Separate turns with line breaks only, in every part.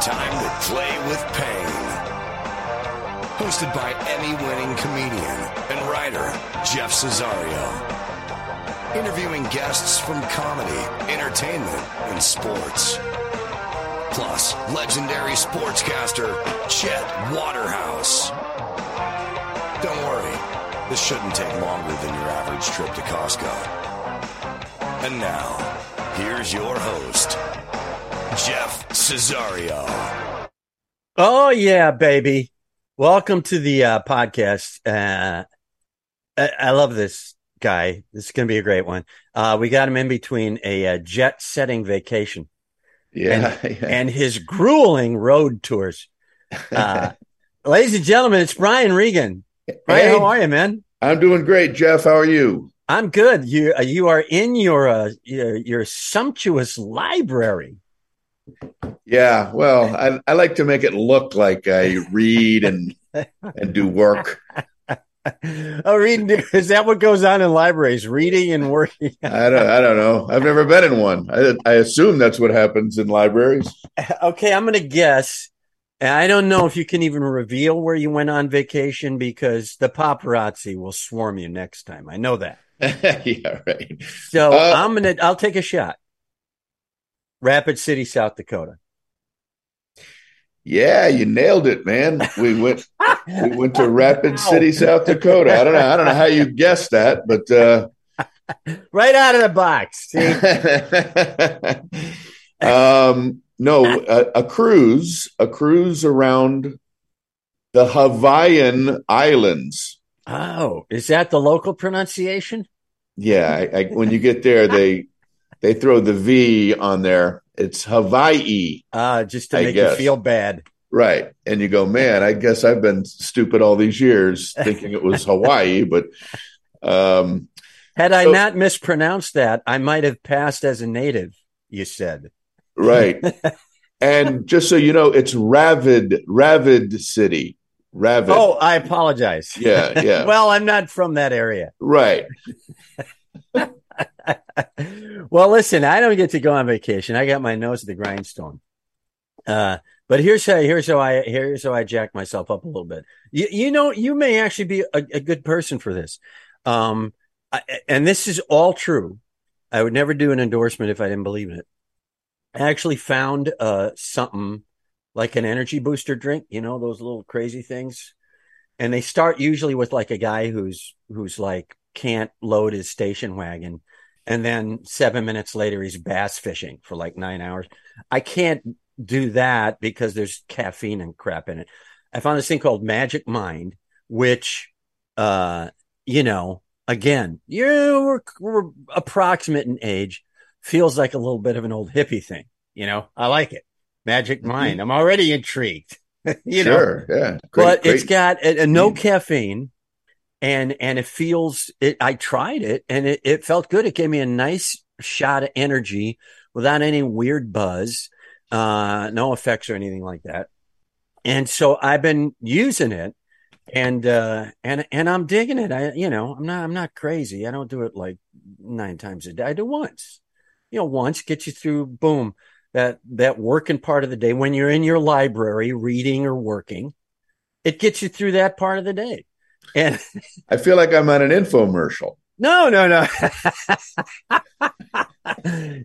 Time to play with pain. Hosted by Emmy winning comedian and writer Jeff Cesario. Interviewing guests from comedy, entertainment, and sports. Plus, legendary sportscaster Chet Waterhouse. Don't worry, this shouldn't take longer than your average trip to Costco. And now, here's your host, Jeff Cesario.
Oh yeah, baby. Welcome to the uh, podcast. Uh, I, I love this guy. This is going to be a great one. Uh, we got him in between a, uh jet setting vacation
Yeah,
and,
yeah.
and his grueling road tours. Uh, ladies and gentlemen, it's Brian Regan. Brian,
Hey.
how are you, man?
I'm doing great, Jeff. How are you?
I'm good. You uh, you are in your uh, your, your sumptuous library.
Yeah, well, I, I like to make it look like I read and and do work.
oh, reading is that what goes on in libraries? Reading and working.
I don't I don't know. I've never been in one. I I assume that's what happens in libraries.
okay, I'm going to guess. I don't know if you can even reveal where you went on vacation because the paparazzi will swarm you next time. I know that.
yeah, right.
So
Uh,
I'm going to, I'll take a shot. Rapid City, South Dakota.
Yeah, you nailed it, man. We went we went to Rapid City, South Dakota. I don't know. I don't know how you guessed that, but uh
Right out of the box. See?
um, no, a, a cruise, a cruise around the Hawaiian Islands.
oh, is that the local pronunciation?
Yeah, I, I, when you get there, they they throw the V on there. It's Hawaii,
Uh, just to
I
make you feel bad.
right? And you go, man, I guess I've been stupid all these years thinking it was Hawaii, but um,
Had I
So-
not mispronounced that, I might have passed as a native, you said.
right. and just so you know, it's Ravid, Ravid City, Ravid.
Oh, I apologize.
Yeah, yeah.
well, I'm not from that area.
right.
well, listen, I don't get to go on vacation. I got my nose at the grindstone. Uh, but here's how here's how I here's how I jack myself up a little bit. You you know you may actually be a, a good person for this, um, I, and this is all true. I would never do an endorsement if I didn't believe in it. I actually found uh something like an energy booster drink. You know those little crazy things, and they start usually with like a guy who's who's like can't load his station wagon and then seven minutes later he's bass fishing for like nine hours i can't do that because there's caffeine and crap in it i found this thing called magic mind which uh you know again you're we're approximate in age feels like a little bit of an old hippie thing you know i like it magic mind i'm already intrigued you know
sure. Yeah. Great,
but
great.
it's got a, a no
Mm.
caffeine and and it feels it i tried it and it, it felt good. It gave me a nice shot of energy without any weird buzz uh no effects or anything like that. And so i've been using it and uh and and i'm digging it. I you know i'm not i'm not crazy. I don't do it like nine times a day. I do once. You know once get you through boom that that working part of the day when you're in your library reading or working it gets you through that part of the day and
I feel like I'm on an infomercial.
no no no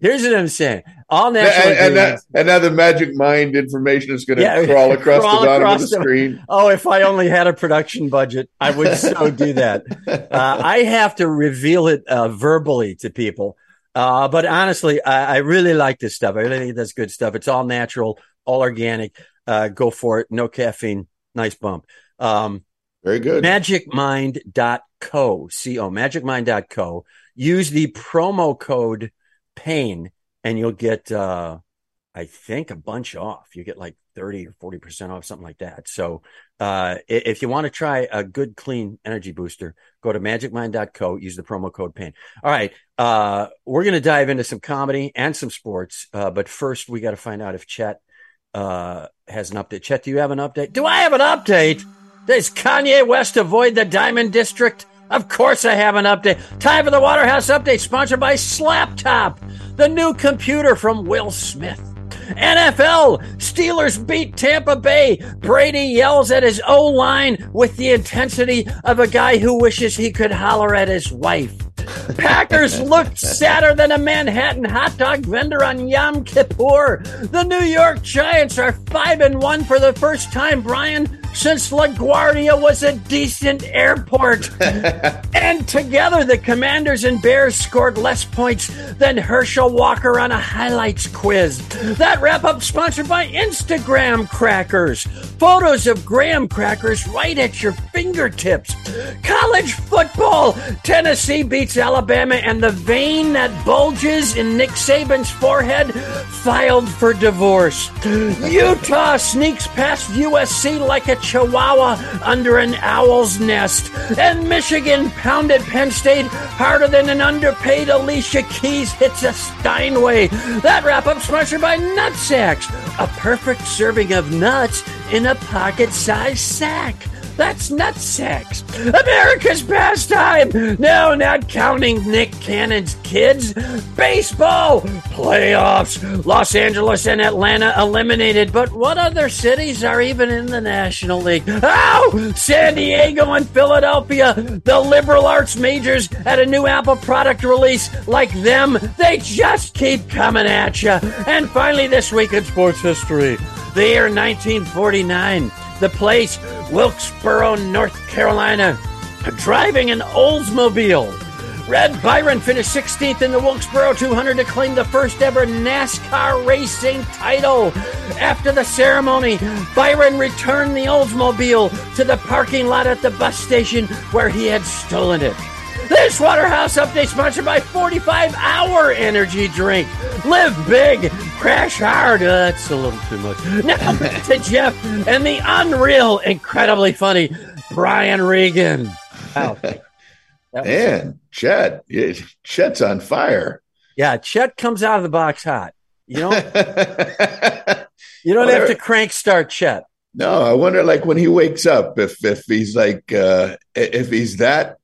here's what i'm saying all
And,
natural
and, now, and now the magic mind information is going to
Yeah,
crawl across
crawl
the bottom
across
of the
the-
screen.
Oh, if I only had a production budget, I would so do that. Uh, I have to reveal it uh, verbally to people. Uh, but honestly, I, I really like this stuff. I really think that's good stuff. It's all natural, all organic. Uh, go for it. No caffeine. Nice bump. Um,
Very good.
magicmind.co, C-O, magicmind.co. Use the promo code PAIN and you'll get, uh, I think a bunch off. You get like 30 or 40% off, something like that. So, uh, if you want to try a good, clean energy booster, go to magicmind.co, use the promo code PAIN. All right. Uh, we're going to dive into some comedy and some sports. Uh, but first we got to find out if Chet, uh, has an update. Chet, do you have an update? Do I have an update? Does Kanye West avoid the Diamond District? Of course I have an update. Time for the Waterhouse Update, sponsored by Slaptop, the new computer from Will Smith. NFL, Steelers beat Tampa Bay. Brady yells at his O line with the intensity of a guy who wishes he could holler at his wife. Packers looked sadder than a Manhattan hot dog vendor on Yom Kippur. The New York Giants are 5 and 1 for the first time, Brian, since LaGuardia was a decent airport. and together, the Commanders and Bears scored less points than Herschel Walker on a highlights quiz. That wrap up sponsored by Instagram Crackers. Photos of graham crackers right at your fingertips. College football. Tennessee beats Alabama, and the vein that bulges in Nick Saban's forehead filed for divorce. Utah sneaks past USC like a chihuahua under an owl's nest. And Michigan pounded Penn State harder than an underpaid Alicia Keys hits a Steinway. That wrap up sponsored by Nutsacks, a perfect serving of nuts in a pocket sized sack. That's nutsacks. America's pastime. No, not counting Nick Cannon's kids. Baseball playoffs. Los Angeles and Atlanta eliminated, but what other cities are even in the National League? Oh, San Diego and Philadelphia. The liberal arts majors at a new Apple product release. Like them, they just keep coming at you. And finally, this week in sports history, the year 1949. The place, Wilkesboro, North Carolina. Driving an Oldsmobile. Red Byron finished 16th in the Wilkesboro 200 to claim the first ever NASCAR racing title. After the ceremony, Byron returned the Oldsmobile to the parking lot at the bus station where he had stolen it. This Waterhouse Update sponsored by 45 Hour Energy Drink. Live big, crash hard. Uh, that's a little too much. Now to Jeff and the unreal, incredibly funny Brian Regan. Wow.
Man, Chet, Chet's on fire.
Yeah, Chet comes out of the box hot. You don't, you don't have to crank start Chet.
No, I wonder, like when he wakes up, if if he's like, uh if he's that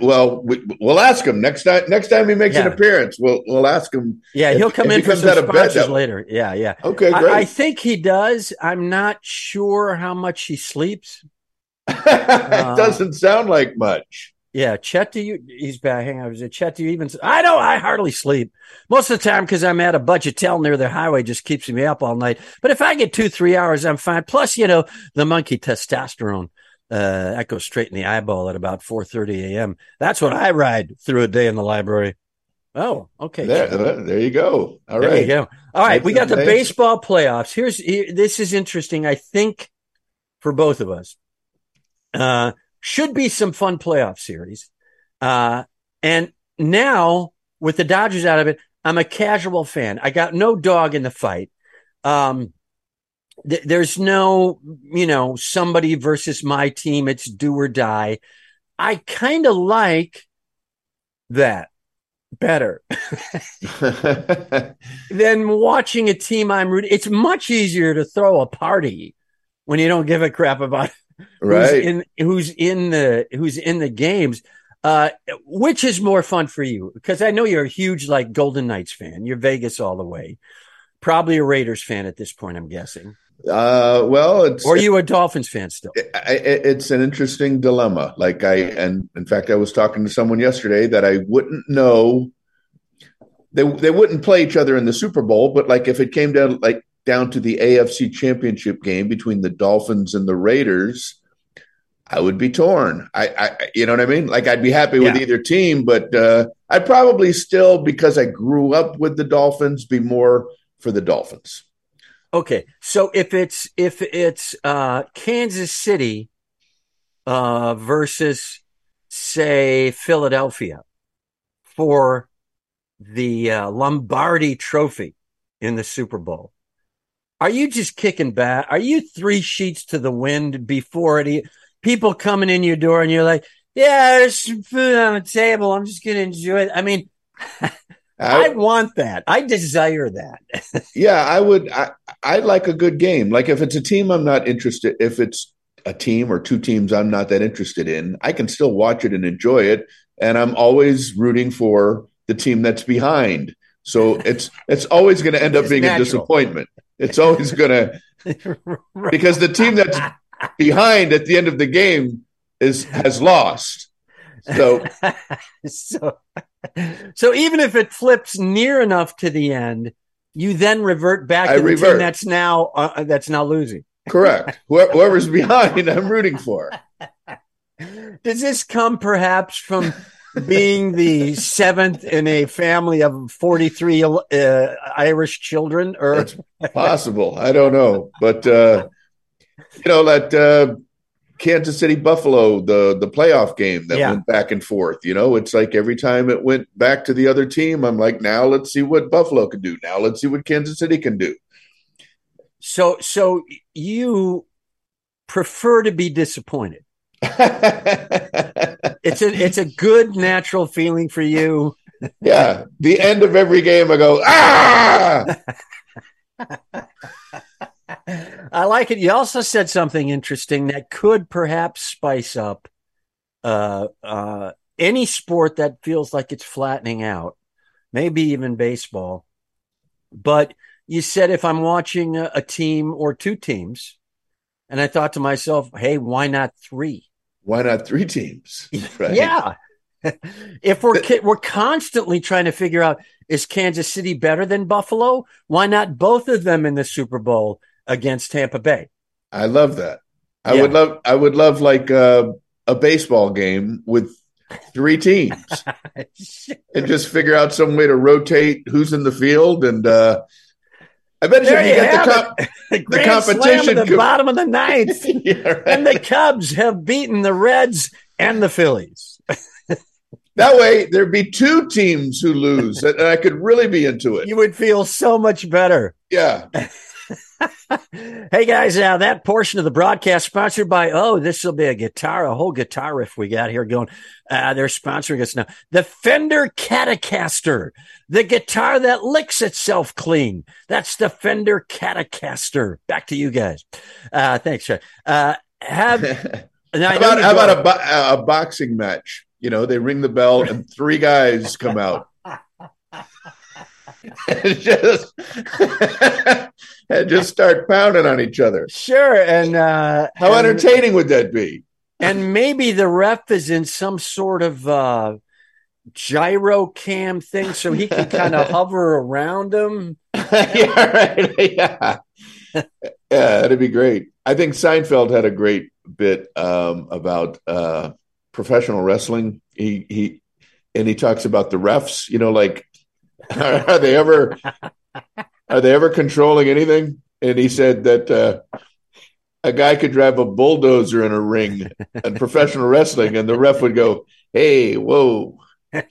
well, we, will ask him next time. Next time he makes yeah. an appearance, we'll we'll ask him.
Yeah,
if,
he'll come in for some sponsors later. Yeah, yeah.
Okay, great.
I, I, think he does. I'm not sure how much he sleeps.
it uh, doesn't sound like much.
Yeah, Chet, do you? He's back. Hang on, Chet? Do you even? I don't. I hardly sleep most of the time because I'm at a budgetel near the highway. Just keeps me up all night. But if I get two, three hours, I'm fine. Plus, you know, the monkey testosterone uh, that goes straight in the eyeball at about 4:30 a.m. That's what I ride through a day in the library. Oh, okay.
There, there you go. All
there
right.
you go. All right, we got the baseball playoffs. Here's here, this is interesting. I think for both of us, uh, should be some fun playoff series. Uh, and now with the Dodgers out of it, I'm a casual fan. I got no dog in the fight. Um, th- there's no, you know, somebody versus my team. It's do or die. I kind of like that better than watching a team I'm rooting. It's much easier to throw a party when you don't give a crap about
right.
who's in who's in the who's in the games. Uh, which is more fun for you? Because I know you're a huge like Golden Knights fan. You're Vegas all the way. Probably a Raiders fan at this point, I'm guessing.
Uh, well, it's,
or are you a Dolphins fan still? It,
it, it's an interesting dilemma. Like I, and in fact, I was talking to someone yesterday that I wouldn't know. They they wouldn't play each other in the Super Bowl, but like if it came down like down to the AFC Championship game between the Dolphins and the Raiders, I would be torn. I, I you know what I mean? Like I'd be happy with yeah. either team, but uh, I'd probably still because I grew up with the Dolphins be more for the Dolphins.
Okay, so if it's if it's uh, Kansas City uh, versus say Philadelphia for the uh, Lombardi Trophy in the Super Bowl, are you just kicking back? Are you three sheets to the wind before it? People coming in your door and you're like, yeah, there's some food on the table. I'm just to enjoy it. I mean, I, I, want that. I desire that.
yeah, I would. I, I like a good game. Like if it's a team I'm not interested, if it's a team or two teams I'm not that interested in, I can still watch it and enjoy it. And I'm always rooting for the team that's behind. So it's it's always going to end up being natural. a disappointment. It's always going to because the team that's behind at the end of the game is has lost. So
so so even if it flips near enough to the end, you then revert back to I the revert. team that's now uh, that's now losing.
Correct. Whoever's behind, I'm rooting for.
Does this come perhaps from being the seventh in a family of 43 uh, Irish children? Or
it's possible. I don't know, but uh, you know that uh, Kansas City Buffalo, the the playoff game that yeah. went back and forth. You know, it's like every time it went back to the other team, I'm like, now let's see what Buffalo can do. Now let's see what Kansas City can do.
So, so you prefer to be disappointed. it's a it's a good natural feeling for you.
Yeah, the end of every game, I go ah.
I like it. You also said something interesting that could perhaps spice up uh, uh, any sport that feels like it's flattening out, maybe even baseball. But you said if I'm watching a, a team or two teams, and I thought to myself, hey, why not three?
Why not three teams?
Right? yeah. if we're we're constantly trying to figure out is Kansas City better than Buffalo? Why not both of them in the Super Bowl against Tampa Bay?
I love that. I yeah. would love I would love like a, a baseball game with three teams and just figure out some way to rotate who's in the field and uh I bet there you, you get the, comp-
the, the competition at the com- bottom of the ninth, yeah, right. and the Cubs have beaten the Reds and the Phillies.
that way, there'd be two teams who lose, and I could really be into it.
You would feel so much better.
Yeah.
Hey guys, now uh, that portion of the broadcast sponsored by oh, this will be a guitar, a whole guitar riff we got here going. Uh, they're sponsoring us now. The Fender Catacaster, the guitar that licks itself clean. That's the Fender Catacaster. Back to you guys. Uh, thanks, Chuck. Uh, have
how about, how about a, bo- a boxing match? You know, they ring the bell and three guys come out. And just and just start pounding on each other.
Sure. And uh,
how
and,
entertaining would that be?
And maybe the ref is in some sort of uh, gyro cam thing, so he can kind of hover around him.
yeah, right. Yeah, yeah, that'd be great. I think Seinfeld had a great bit um, about uh, professional wrestling. He he, and he talks about the refs. You know, like are, they ever are they ever controlling anything? And he said that uh, a guy could drive a bulldozer in a ring in professional wrestling, and the ref would go, "Hey, whoa."
now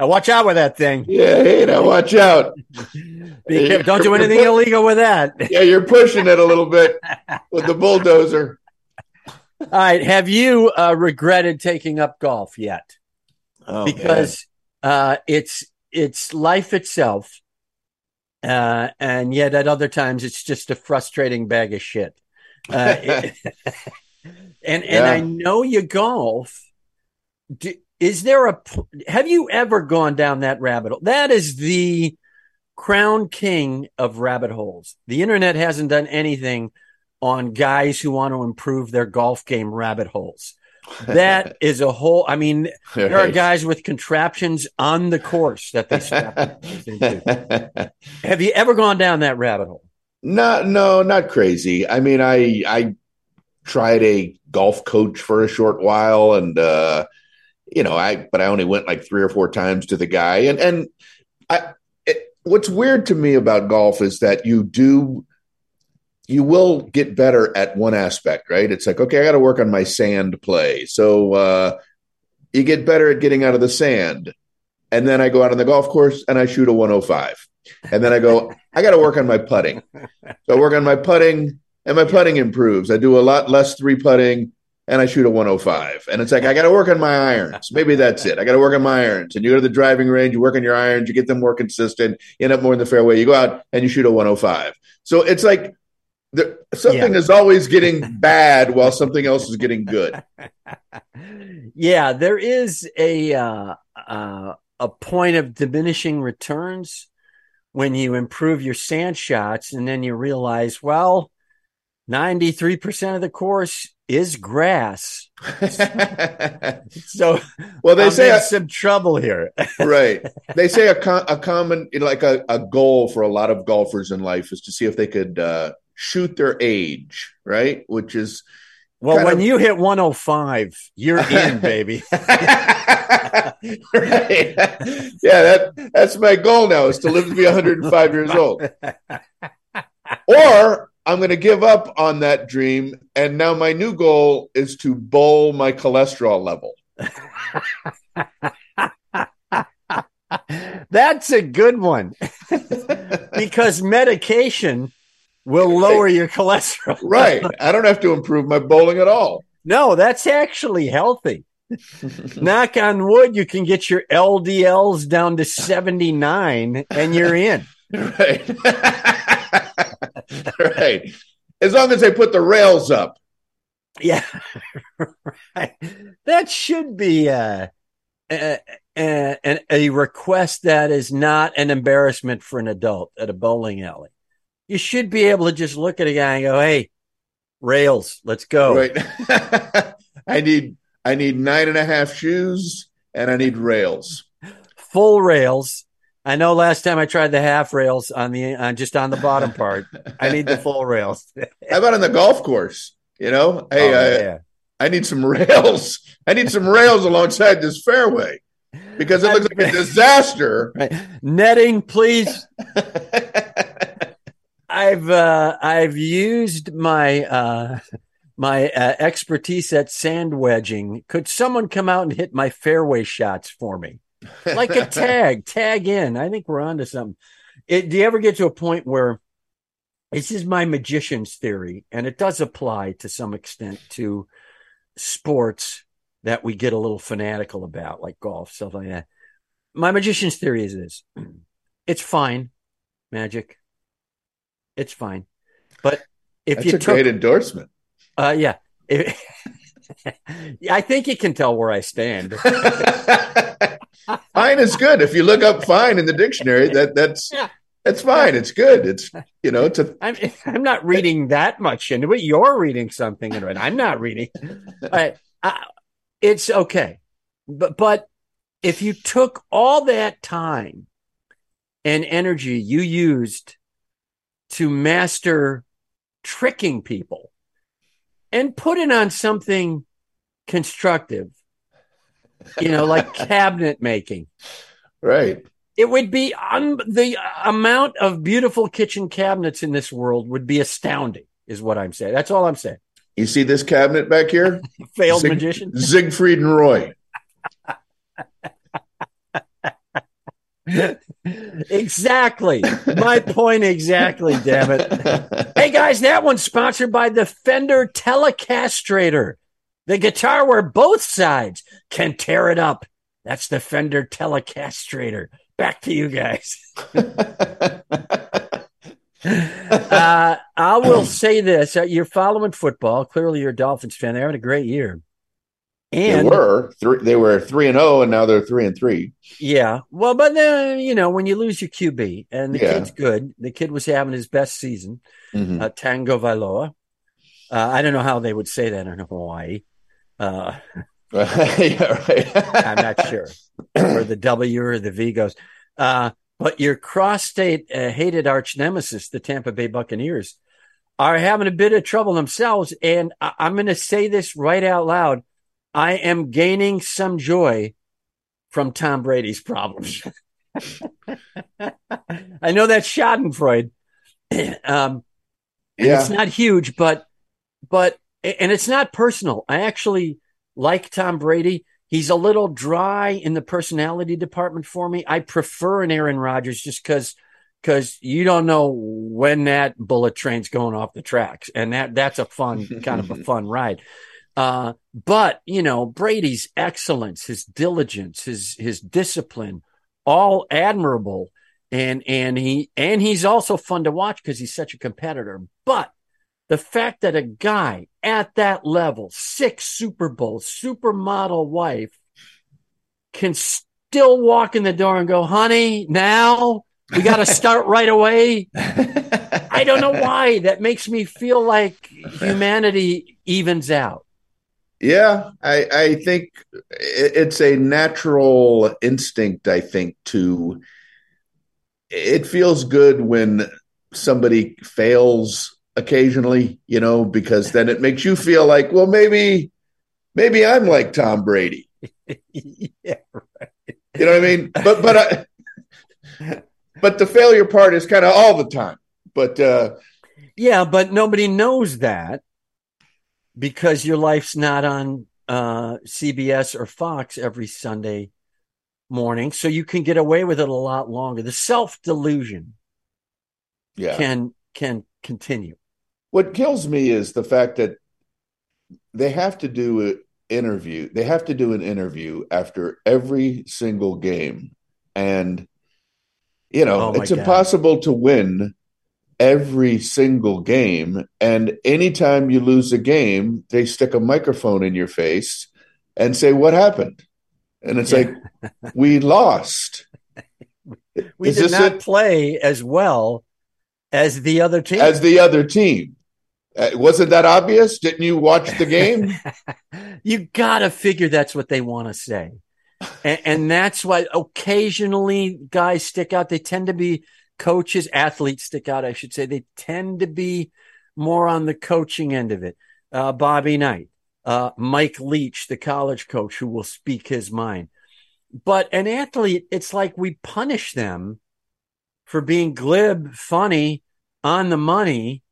watch out with that thing.
Yeah, hey, now watch out.
Don't do anything illegal with that.
Yeah, you're pushing it a little bit with the bulldozer.
All right. Have you uh, regretted taking up golf yet? Oh, because uh, it's it's life itself, uh, and yet at other times it's just a frustrating bag of shit. Uh, it, and yeah. and I know you golf. Do, is there a? Have you ever gone down that rabbit hole? That is the crown king of rabbit holes. The internet hasn't done anything on guys who want to improve their golf game rabbit holes that is a whole. I mean, there are guys with contraptions on the course that they strap into. Have you ever gone down that rabbit hole?
No, no, not crazy. I mean, I I tried a golf coach for a short while, and uh, you know, I but I only went like three or four times to the guy, and and I. It, what's weird to me about golf is that you do you will get better at one aspect, right? It's like, okay, I got to work on my sand play. So uh, you get better at getting out of the sand. and then I go out on the golf course and I shoot a 105. And then I go, I got to work on my putting. So I work on my putting and my putting improves. I do a lot less three putting and I shoot a 105. And it's like, I got to work on my irons. Maybe that's it. I got to work on my irons. And you go to the driving range, you work on your irons, you get them more consistent, you end up more in the fairway. You go out and you shoot a 105. So it's like there, something yeah. is always getting bad while something else is getting good.
yeah, there is a uh, uh, a point of diminishing returns when you improve your sand shots, and then you realize, well, ninety three percent of the course is grass. so,
well, they I'm say
a, some trouble here,
right? They say a, a common, like a, a goal for a lot of golfers in life is to see if they could uh, shoot their age, right? Which is
well, when of... you hit 105, you're in, baby. right.
Yeah, that that's my goal now is to live to be 105 years old. Or I'm going to give up on that dream, and now my new goal is to bowl my cholesterol level.
That's a good one because medication will lower your cholesterol.
right. I don't have to improve my bowling at all.
No, that's actually healthy. Knock on wood, you can get your LDLs down to 79 and you're in.
Right. right. As long as they put the rails up.
Yeah. right. That should be uh, a, a, a request that is not an embarrassment for an adult at a bowling alley you should be able to just look at a guy and go, "Hey, rails, let's go."
Right. I need I need nine and a half shoes and I need rails.
Full rails. I know last time I tried the half rails on the on just on the bottom part. I need the full rails.
How about on the golf course? You know, hey, oh, I. I need some rails. I need some rails alongside this fairway because it looks like a disaster.
Right. Netting, please. I've uh, I've used my uh, my uh, expertise at sand wedging. Could someone come out and hit my fairway shots for me, like a tag, tag in? I think we're on to something. It, do you ever get to a point where this is my magician's theory, and it does apply to some extent to sports that we get a little fanatical about, like golf, stuff like that. My magician's theory is this: it's fine, magic it's fine. But if
That's
you
a took, great endorsement.
Uh, yeah. If, I think you can tell where I stand.
fine is good. If you look up fine in the dictionary, that that's yeah. that's fine. It's good. It's you know, it's a
I'm I'm not reading that much into it. You're reading something into it. I'm not reading. I, it's okay. But but if you took all that time and energy you used to master tricking people and put it on something constructive, you know, like cabinet making.
Right.
It would be un- the amount of beautiful kitchen cabinets in this world would be astounding, is what I'm saying. That's all I'm saying.
You see this cabinet back here?
Failed Zig- magician?
Siegfried and Roy.
exactly. My point exactly, damn it. Hey guys, that one's sponsored by the Fender Telecastrator, the guitar where both sides can tear it up. That's the Fender Telecastrator. Back to you guys. uh, I will say this: uh, you're following football. Clearly, you're a Dolphins fan. They're having a great year.
And they were three. They were three and zero, oh, and now they're three and three.
Yeah, well, but then you know when you lose your QB and the yeah. kid's good, the kid was having his best season. Mm-hmm. Uh, Tagovailoa. Uh, I don't know how they would say that in Hawaii. Uh, yeah. I'm not sure where the W or the V goes. Uh, but your cross-state uh, hated arch nemesis, the Tampa Bay Buccaneers, are having a bit of trouble themselves. And I- I'm going to say this right out loud I am gaining some joy from Tom Brady's problems. I know that's Schadenfreude. um, yeah. It's not huge, but but and it's not personal. I actually like Tom Brady. He's a little dry in the personality department for me. I prefer an Aaron Rodgers just because because you don't know when that bullet train's going off the tracks, and that that's a fun kind of a fun ride. Uh, but you know Brady's excellence, his diligence, his his discipline, all admirable, and and he and he's also fun to watch because he's such a competitor. But the fact that a guy at that level, six Super Bowls, supermodel wife, can still walk in the door and go, honey, now we got to start right away. I don't know why. That makes me feel like humanity evens out.
Yeah, I, I think it's a natural instinct, I think, to it feels good when somebody fails occasionally, you know, because then it makes you feel like, well, maybe, maybe I'm like Tom Brady. yeah, right. You know what I mean? But but I, but the failure part is kind of all the time. But uh,
yeah, but nobody knows that because your life's not on uh, CBS or Fox every Sunday morning, so you can get away with it a lot longer. The self delusion, yeah, can can continue.
What kills me is the fact that they have to do an interview. They have to do an interview after every single game. And, you know, oh it's God. impossible to win every single game. And anytime you lose a game, they stick a microphone in your face and say, What happened? And it's yeah. like, We lost.
we Is did not it? play as well as the other team.
As the other team. Uh, wasn't that obvious? Didn't you watch the game?
you got to figure that's what they want to say. And, and, that's why occasionally guys stick out. They tend to be coaches, athletes stick out, I should say. They tend to be more on the coaching end of it. Uh, Bobby Knight, uh, Mike Leach, the college coach who will speak his mind. But an athlete, it's like we punish them for being glib, funny, on the money,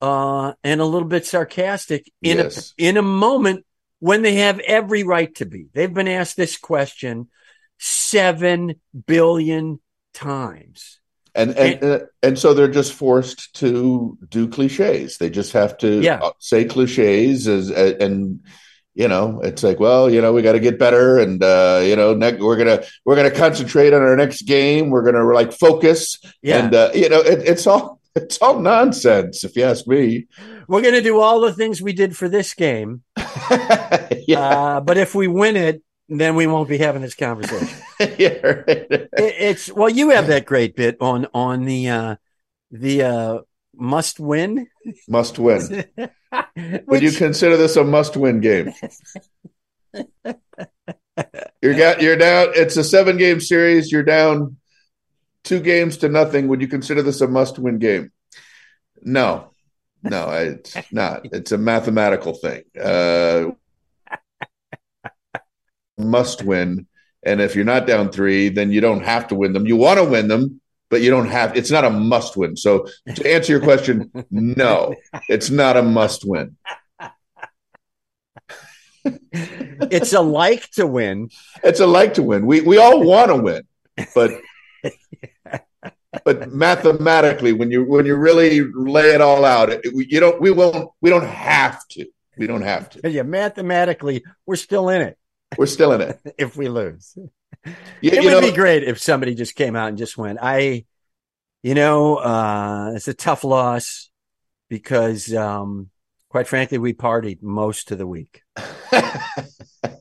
uh, and a little bit sarcastic in yes. a in a moment when they have every right to be. They've been asked this question seven billion times.
And and and, uh, and so they're just forced to do cliches. They just have to
yeah.
Uh, say cliches as and you know it's like well you know we got to get better and uh you know ne- we're gonna we're gonna concentrate on our next game we're gonna like focus yeah. and uh you know it, it's all it's all nonsense, if you ask me.
We're going to do all the things we did for this game. yeah. Uh, but if we win it, then we won't be having this conversation. yeah, right. it, it's well, you have that great bit on on the uh, the uh, must win.
Must win. Which... Would you consider this a must win game? you're got you're down. It's a seven game series. You're down two games to nothing. Would you consider this a must win game? No, no, it's not. It's a mathematical thing. Uh, must win. And if you're not down three, then you don't have to win them. You want to win them, but you don't have. It's not a must win. So to answer your question, no, it's not a must win.
it's a like to win.
It's a like to win. We we all want to win, but but mathematically, when you when you really lay it all out, it, you don't. We won't. We don't have to. We don't have to.
Yeah, mathematically, we're still in it.
We're still in it.
if we lose, it would know, be great if somebody just came out and just went. I, you know, uh, it's a tough loss because, um, quite frankly, we partied most of the week.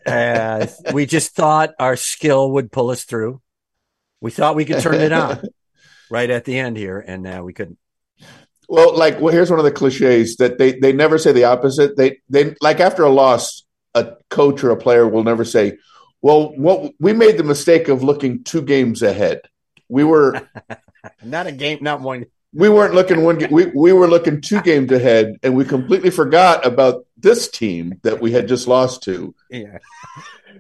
uh, we just thought our skill would pull us through. We thought we could turn it on right at the end here, and uh, we couldn't.
Well, like, well, here's one of the cliches that they they never say the opposite. They they like after a loss, a coach or a player will never say, "Well, what we made the mistake of looking two games ahead. We were
not a game, not one."
We weren't looking one. We we were looking two games ahead, and we completely forgot about this team that we had just lost to.
Yeah,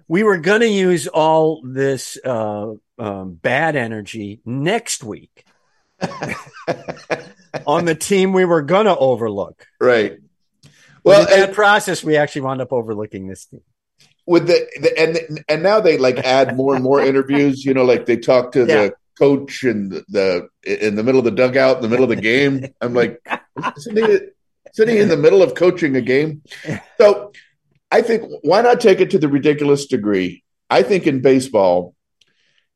we were going to use all this uh, um, bad energy next week on the team we were going to overlook.
Right.
Well, in that process, we actually wound up overlooking this team.
with the, the and and now they like add more and more interviews. You know, like they talk to
Yeah.
the coach and the in the middle of the dugout, in the middle of the game. I'm like, isn't he, isn't he in the middle of coaching a game? So I think why not take it to the ridiculous degree? I think in baseball,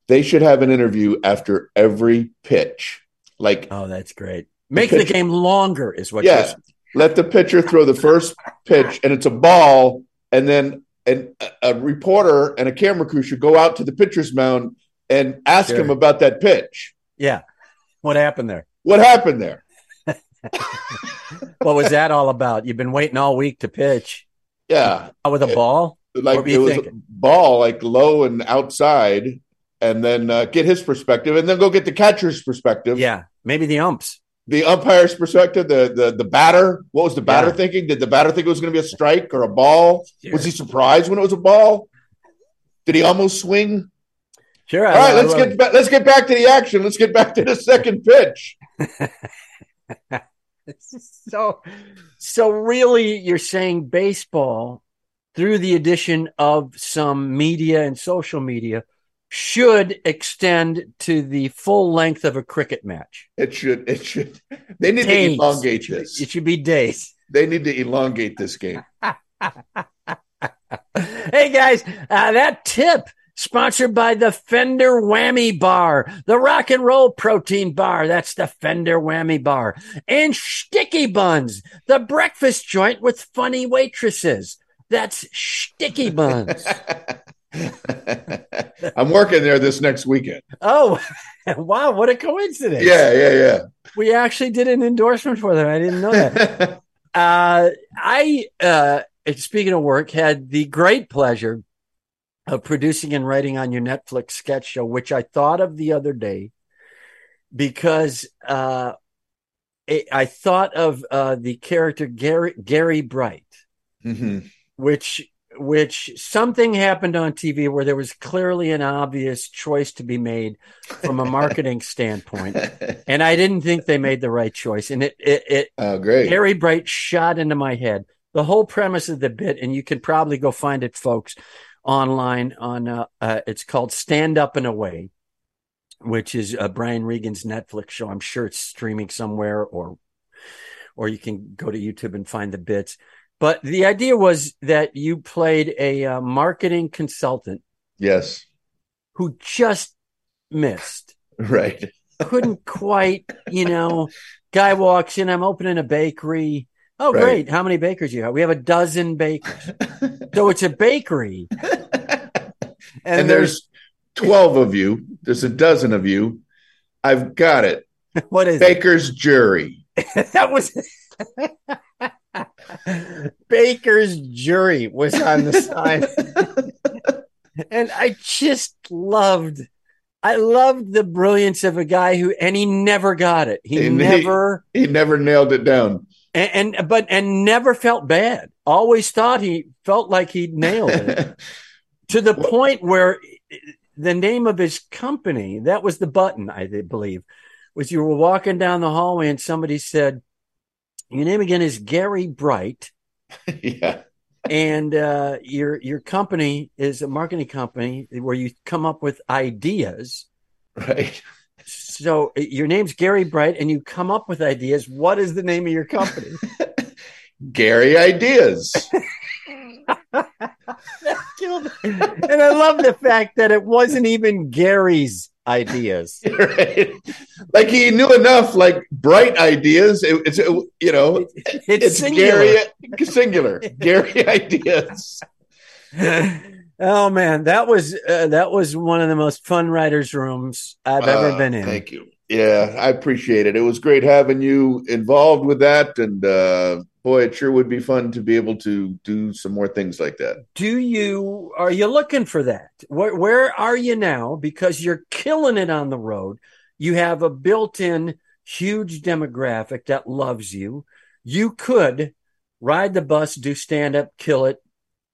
they should have an interview after every pitch. Like
Oh, that's great. Make the game longer is what
Yeah. Let the pitcher throw the first pitch and it's a ball and then an, a, reporter and a camera crew should go out to the pitcher's mound and ask
Sure.
him about that pitch
Yeah. What happened there?
what happened there
What was that all about? You've been waiting all week to pitch
yeah
with a ball?
like it was
thinking?
a ball like low and outside and then uh, get his perspective and then go get the catcher's perspective
Yeah. Maybe the umps.
The umpire's perspective the the, the batter what was the batter
Yeah.
thinking did the batter think it was going to be a strike or a ball was he surprised when it was a ball did he almost swing
Sure.
All right, let's get back, let's get back to the action. Let's get back to the second pitch.
so so really you're saying baseball through the addition of some media and social media should extend to the full length of a cricket match.
It should it should they need
Days.
to elongate this.
It should be days.
They need to elongate this game.
hey guys, uh, that tip sponsored by the Fender Whammy Bar, the rock and roll protein bar. That's the Fender Whammy Bar. And Sticky Buns, the breakfast joint with funny waitresses. That's Sticky Buns.
I'm working there this next weekend.
oh, wow. What a coincidence.
Yeah, yeah, yeah.
We actually did an endorsement for them. I didn't know that. Uh, I, uh, speaking of work, had the great pleasure of producing and writing on your Netflix sketch show, which I thought of the other day because, uh, it, I thought of, uh, the character Gary, Gary Bright,
Mhm.
which, which something happened on TV where there was clearly an obvious choice to be made from a marketing standpoint. And I didn't think they made the right choice. And it, it, it,
oh, great.
Gary Bright shot into my head. The whole premise of the bit, and you can probably go find it, folks, online on. Uh, uh, it's called "Stand Up and Away," which is uh, Brian Regan's Netflix show. I'm sure it's streaming somewhere, or or you can go to YouTube and find the bits. But the idea was that you played a uh, marketing consultant
yes.
who just missed
Right.
couldn't quite, you know, guy walks in, I'm opening a bakery. Oh,
Right.
great. How many bakers you have? We have a dozen bakers. so it's a bakery. And,
and there's 12 of you. There's a dozen of you. I've got it.
what is
Baker's jury.
that was Baker's jury was on the side. and I just loved I loved the brilliance of a guy who and he never got it. He
And
never
He never nailed it down.
and, and but and never felt bad. Always thought he felt like he nailed it to the point where the name of his company that was the button I believe was you were walking down the hallway and somebody said your name again is Gary Bright
yeah.
and uh, your your company is a marketing company where you come up with ideas.
Right.
So uh, your name's Gary Bright and you come up with ideas. What is the name of your company?
Gary ideas.
and I love the fact that it wasn't even Gary's ideas.
right? Like he knew enough, like bright ideas. It, it's it- you know,
It's,
it's
singular.
Gary singular. Gary ideas.
oh man, that was uh, that was one of the most fun writers' rooms I've ever
Uh,
been in.
Thank you. Yeah, I appreciate it. It was great having you involved with that, and uh, boy, it sure would be fun to be able to do some more things like that.
Do you are you looking for that? Where where are you now? Because you're killing it on the road. You have a built-in huge demographic that loves you. You could ride the bus, do stand up, kill it,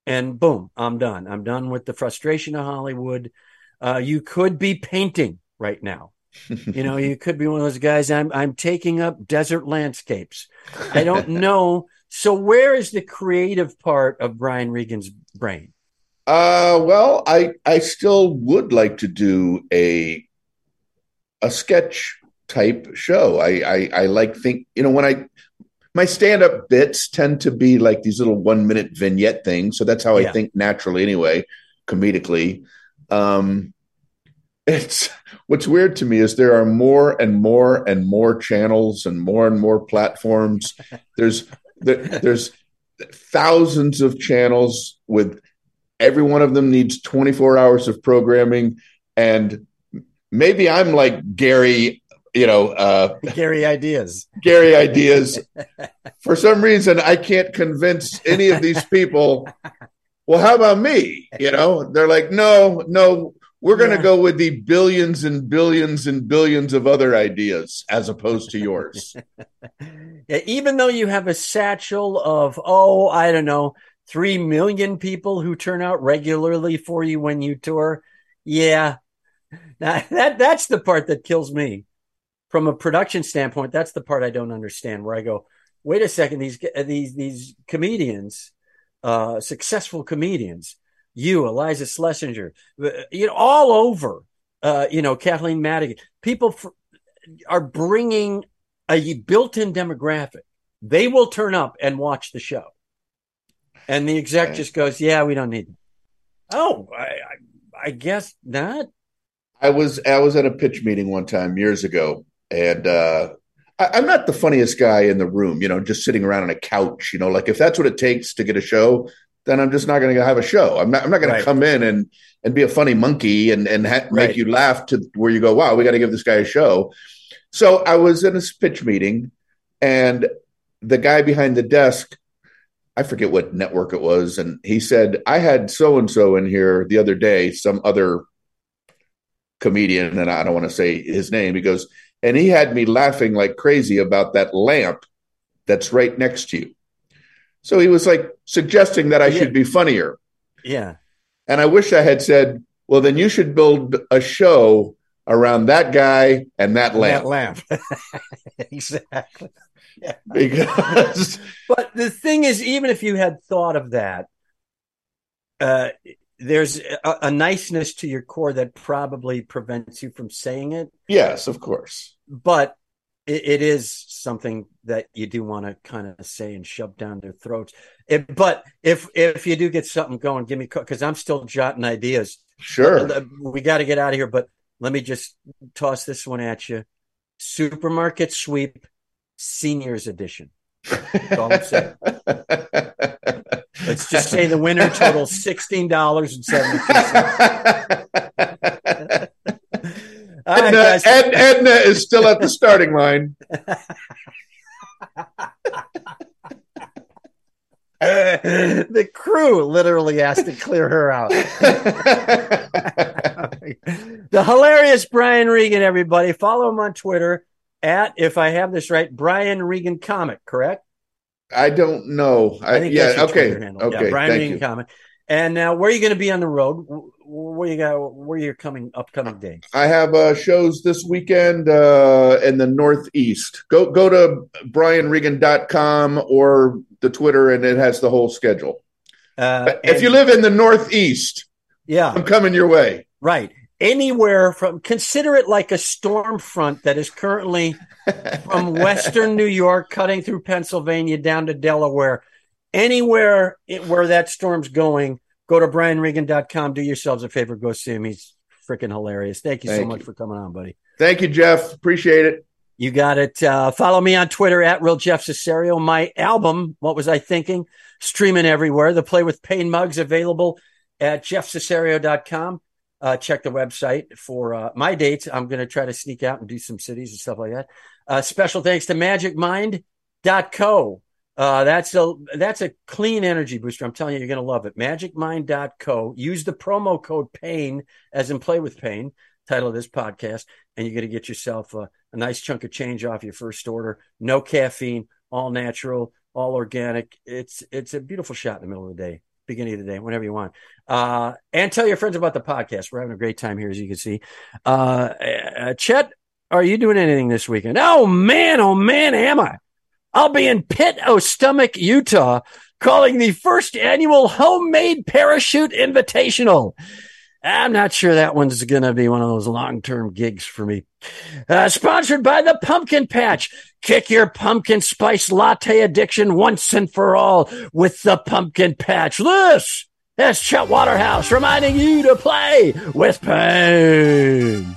and boom, I'm done. I'm done with the frustration of Hollywood. Uh, you could be painting right now. You know, you could be one of those guys. I'm I'm taking up desert landscapes. I don't know. So where is the creative part of Brian Regan's brain?
Uh, well, I I still would like to do a a sketch type show. I I, I like think you know when I my stand up bits tend to be like these little one minute vignette things, so that's how
Yeah.
I think naturally anyway, comedically. Um, it's what's weird to me is there are more and more and more channels and more and more platforms. There's there, there's thousands of channels with every one of them needs 24 hours of programming and maybe i'm like gary you know uh
Gary ideas.
gary ideas for some reason i can't convince any of these people well how about me you know they're like no no we're going to
Yeah.
go with the billions and billions and billions of other ideas as opposed to yours
Yeah, even though you have a satchel of oh, I don't know, three million people who turn out regularly for you when you tour, yeah, now, that that's the part that kills me from a production standpoint. That's the part I don't understand. Where I go, wait a second, these these these comedians, uh, successful comedians, you, Iliza Shlesinger, uh, you know, all over, uh, you know, Kathleen Madigan, people fr- are bringing a built-in demographic. They will turn up and watch the show, and the exec just goes, "Yeah, we don't need." Them. Oh, I, I, I guess not.
I was I was at a pitch meeting one time years ago, and uh, I, I'm not the funniest guy in the room. You know, just sitting around on a couch. You know, like if that's what it takes to get a show, then I'm just not going to have a show. I'm not. I'm not going
Right.
to come in and and be a funny monkey and and ha- make
Right.
you laugh to where you go. Wow, we got to give this guy a show. So I was in a pitch meeting, and the guy behind the desk. I forget what network it was, and he said, "I had so and so in here the other day, some other comedian, and I don't want to say his name. He goes, and he had me laughing like crazy about that lamp that's right next to you. So he was like suggesting that I
Yeah.
should be funnier.
Yeah,
And I wish I had said, well, then you should build a show around that guy and that lamp.
that
lamp.
exactly.
Because
But the thing is, even if you had thought of that, uh, there's a, a niceness to your core that probably prevents you from saying it.
yes, of course.
But it, it is something that you do want to kind of say and shove down their throats. It, but if if you do get something going, give me because I'm still jotting ideas.
Sure.
Uh, uh, we got to get out of here, but let me just toss this one at you. Supermarket sweep seniors edition. all I'm saying. Let's just say the winner totals sixteen dollars and seventy two cents.
Edna,
guys.
Ed, Edna is still at the starting line.
the crew literally has to clear her out. the hilarious Brian Regan, everybody. Follow him on Twitter at, if I have this right, Brian Regan Comic, correct?
I don't know. I,
I think
yeah.
that's your
Okay.
Twitter handle.
Okay.
yeah, Brian
thank
Regan
you.
Comic. And now, where are you going to be on the road? Wh- Where you got? Where are your coming upcoming dates?
I have uh, shows this weekend uh, in the Northeast. Go go to brianregan.com or the Twitter, and it has the whole schedule.
Uh,
if
and-
you live in the Northeast,
yeah,
I'm coming your way.
right. Anywhere from consider it like a storm front that is currently from Western New York, cutting through Pennsylvania down to Delaware. Anywhere it, where that storm's going, go to brianregan.com. Do yourselves a favor, go see him. He's freaking hilarious. Thank you so
Thank
much
you.
for coming on, buddy.
Thank you, Jeff. Appreciate it.
You got it. Uh, follow me on Twitter at Real Jeff Cesario. My album, What Was I Thinking? Streaming everywhere. The Play with Pain mugs available at jeffcesario.com. Uh, check the website for uh, my dates. I'm going to try to sneak out and do some cities and stuff like that. Uh, special thanks to magicmind.co. Uh, that's a that's a clean energy booster. I'm telling you, you're going to love it. Magicmind.co. Use the promo code PAIN as in Play with Pain, title of this podcast, and you're going to get yourself a, a nice chunk of change off your first order. No caffeine, all natural, all organic. It's it's a beautiful shot in the middle of the day, beginning of the day, whenever you want. Uh, and tell your friends about the podcast. We're having a great time here, as you can see. Uh, uh, Chet, are you doing anything this weekend? Oh man, oh man, am I? I'll be in Pit O Stomach, Utah, calling the first annual homemade parachute invitational. I'm not sure that one's going to be one of those long term gigs for me. Uh, sponsored by the Pumpkin Patch. Kick your pumpkin spice latte addiction once and for all with the Pumpkin Patch. This is Chet Waterhouse reminding you to play with pain.